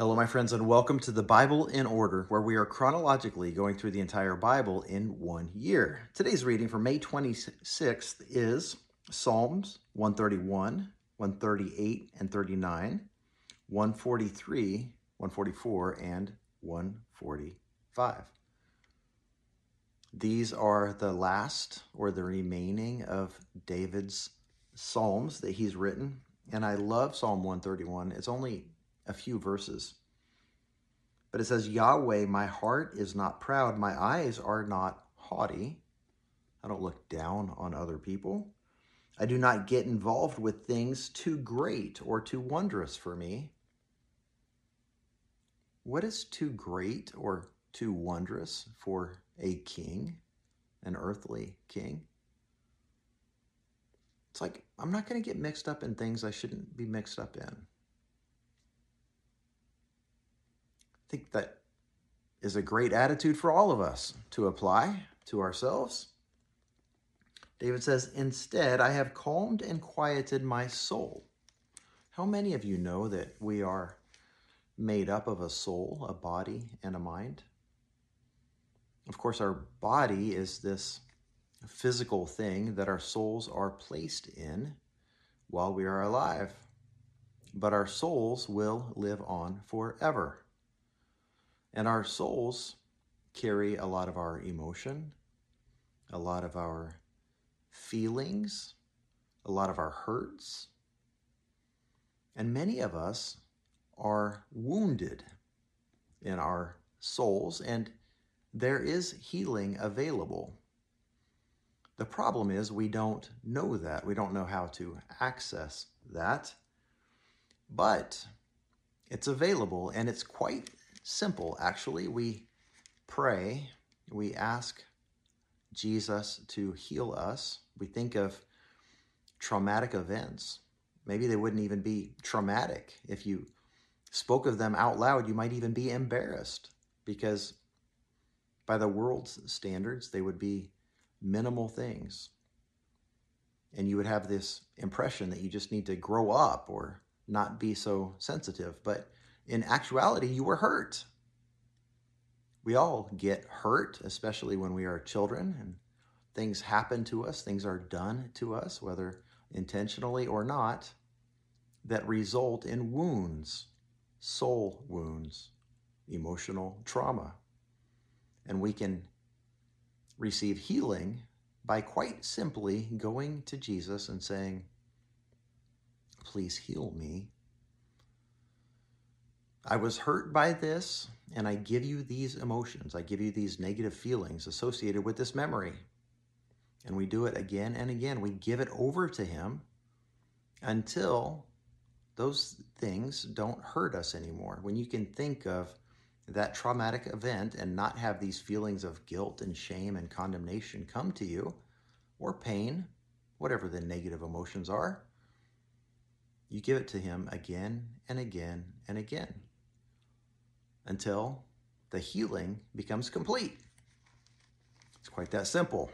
Hello, my friends, and welcome to the Bible in Order, where we are chronologically going through the entire Bible in one year. Today's reading for May 26th is Psalms 131, 138, and 39, 143, 144, and 145. These are the last or the remaining of David's Psalms that he's written. And I love Psalm 131. It's only a few verses. But it says, Yahweh, my heart is not proud, my eyes are not haughty. I don't look down on other people. I do not get involved with things too great or too wondrous for me. What is too great or too wondrous for a king, an earthly king? It's like, I'm not going to get mixed up in things I shouldn't be mixed up in. Think that is a great attitude for all of us to apply to ourselves. David says, Instead, I have calmed and quieted my soul. How many of you know that we are made up of a soul, a body, and a mind? Of course, our body is this physical thing that our souls are placed in while we are alive. But our souls will live on forever. And our souls carry a lot of our emotion, a lot of our feelings, a lot of our hurts. And many of us are wounded in our souls, and there is healing available. The problem is we don't know that. We don't know how to access that. But it's available, and it's quite simple, actually. We pray, we ask Jesus to heal us. We think of traumatic events. Maybe they wouldn't even be traumatic. If you spoke of them out loud, you might even be embarrassed because, by the world's standards, they would be minimal things. And you would have this impression that you just need to grow up or not be so sensitive. But in actuality, you were hurt. We all get hurt, especially when we are children and things happen to us, things are done to us, whether intentionally or not, that result in wounds, soul wounds, emotional trauma. And we can receive healing by quite simply going to Jesus and saying, Please heal me I was hurt by this, and I give you these emotions. I give you these negative feelings associated with this memory. And we do it again and again. We give it over to Him until those things don't hurt us anymore. When you can think of that traumatic event and not have these feelings of guilt and shame and condemnation come to you, or pain, whatever the negative emotions are, you give it to Him again and again and again until the healing becomes complete. It's quite that simple.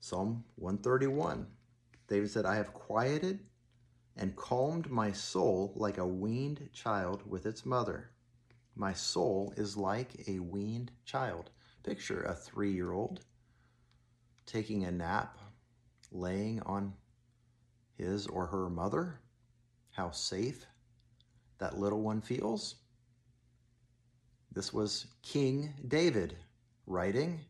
Psalm 131. David said, I have quieted and calmed my soul like a weaned child with its mother. My soul is like a weaned child. Picture a three year old taking a nap, laying on his or her mother. How safe that little one feels. This was King David writing,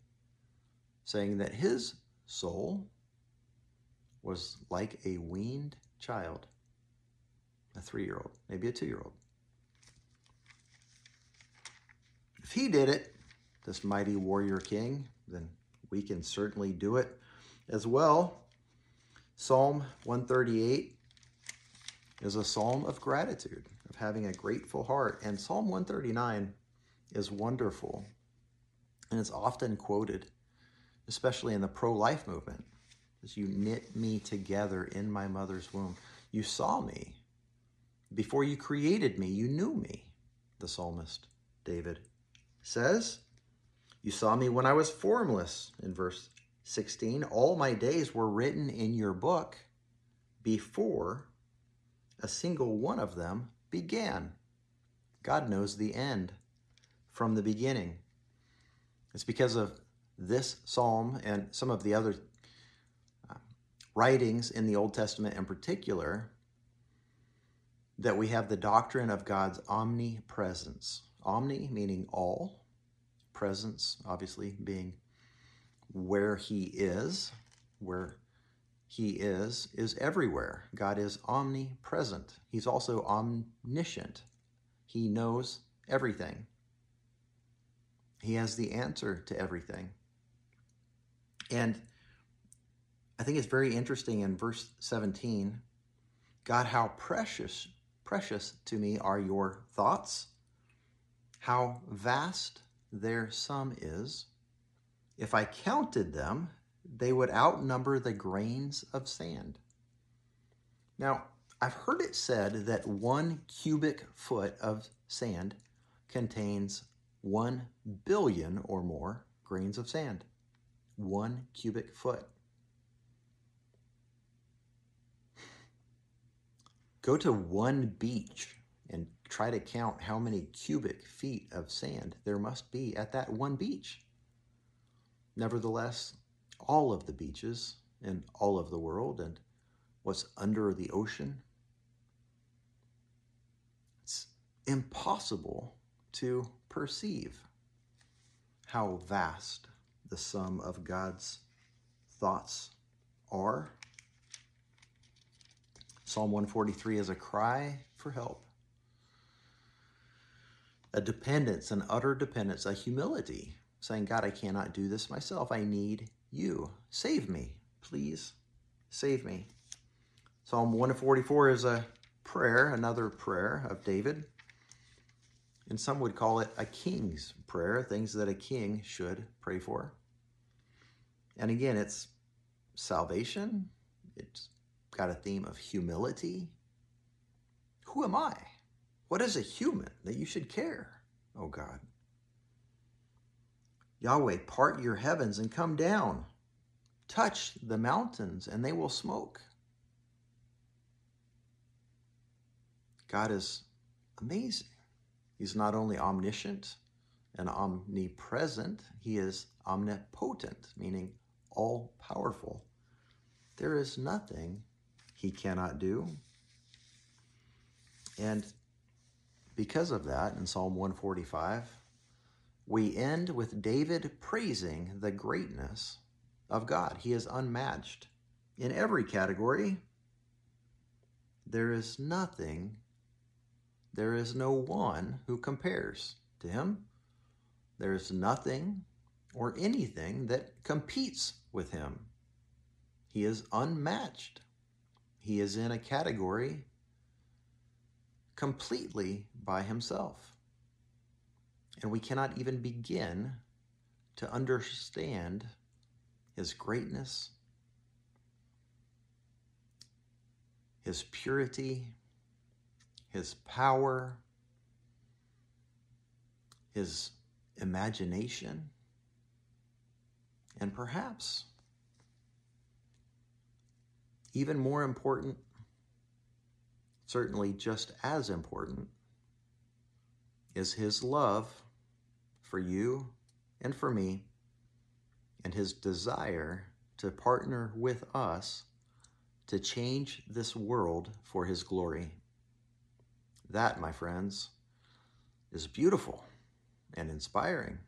saying that his soul was like a weaned child, a three year old, maybe a two year old. If he did it, this mighty warrior king, then we can certainly do it as well. Psalm 138 is a psalm of gratitude, of having a grateful heart. And Psalm 139 is wonderful. And it's often quoted, especially in the pro life movement, as you knit me together in my mother's womb. You saw me. Before you created me, you knew me, the psalmist David says. You saw me when I was formless, in verse 16. All my days were written in your book before a single one of them began. God knows the end from the beginning. It's because of this psalm and some of the other uh, writings in the Old Testament in particular that we have the doctrine of God's omnipresence. Omni meaning all, presence obviously being where He is, where He is, is everywhere. God is omnipresent. He's also omniscient. He knows everything. He has the answer to everything. And I think it's very interesting in verse 17 God, how precious, precious to me are your thoughts, how vast their sum is. If I counted them, they would outnumber the grains of sand. Now, I've heard it said that one cubic foot of sand contains one billion or more grains of sand. One cubic foot. Go to one beach and try to count how many cubic feet of sand there must be at that one beach. Nevertheless, all of the beaches in all of the world and what's under the ocean, it's impossible to perceive how vast the sum of God's thoughts are. Psalm 143 is a cry for help, a dependence, an utter dependence, a humility, saying, God, I cannot do this myself. I need you. Save me, please. Save me. Psalm 144 is a prayer, another prayer of David. And some would call it a king's prayer, things that a king should pray for. And again, it's salvation, it's got a theme of humility. Who am I? What is a human that you should care, oh God? Yahweh, part your heavens and come down. Touch the mountains and they will smoke. God is amazing. He's not only omniscient and omnipresent, he is omnipotent, meaning all powerful. There is nothing he cannot do. And because of that, in Psalm 145, we end with David praising the greatness of God. He is unmatched in every category. There is nothing there is no one who compares to him. There is nothing or anything that competes with him. He is unmatched. He is in a category completely by himself. And we cannot even begin to understand his greatness, his purity, his power, his imagination, and perhaps even more important, certainly just as important, is his love for you and for me, and his desire to partner with us to change this world for his glory. That, my friends, is beautiful and inspiring.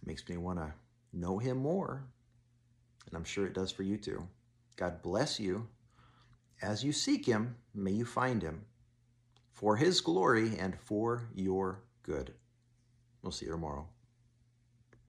It makes me want to know him more, and I'm sure it does for you too. God bless you. As you seek him, may you find him for his glory and for your good. We'll see you tomorrow.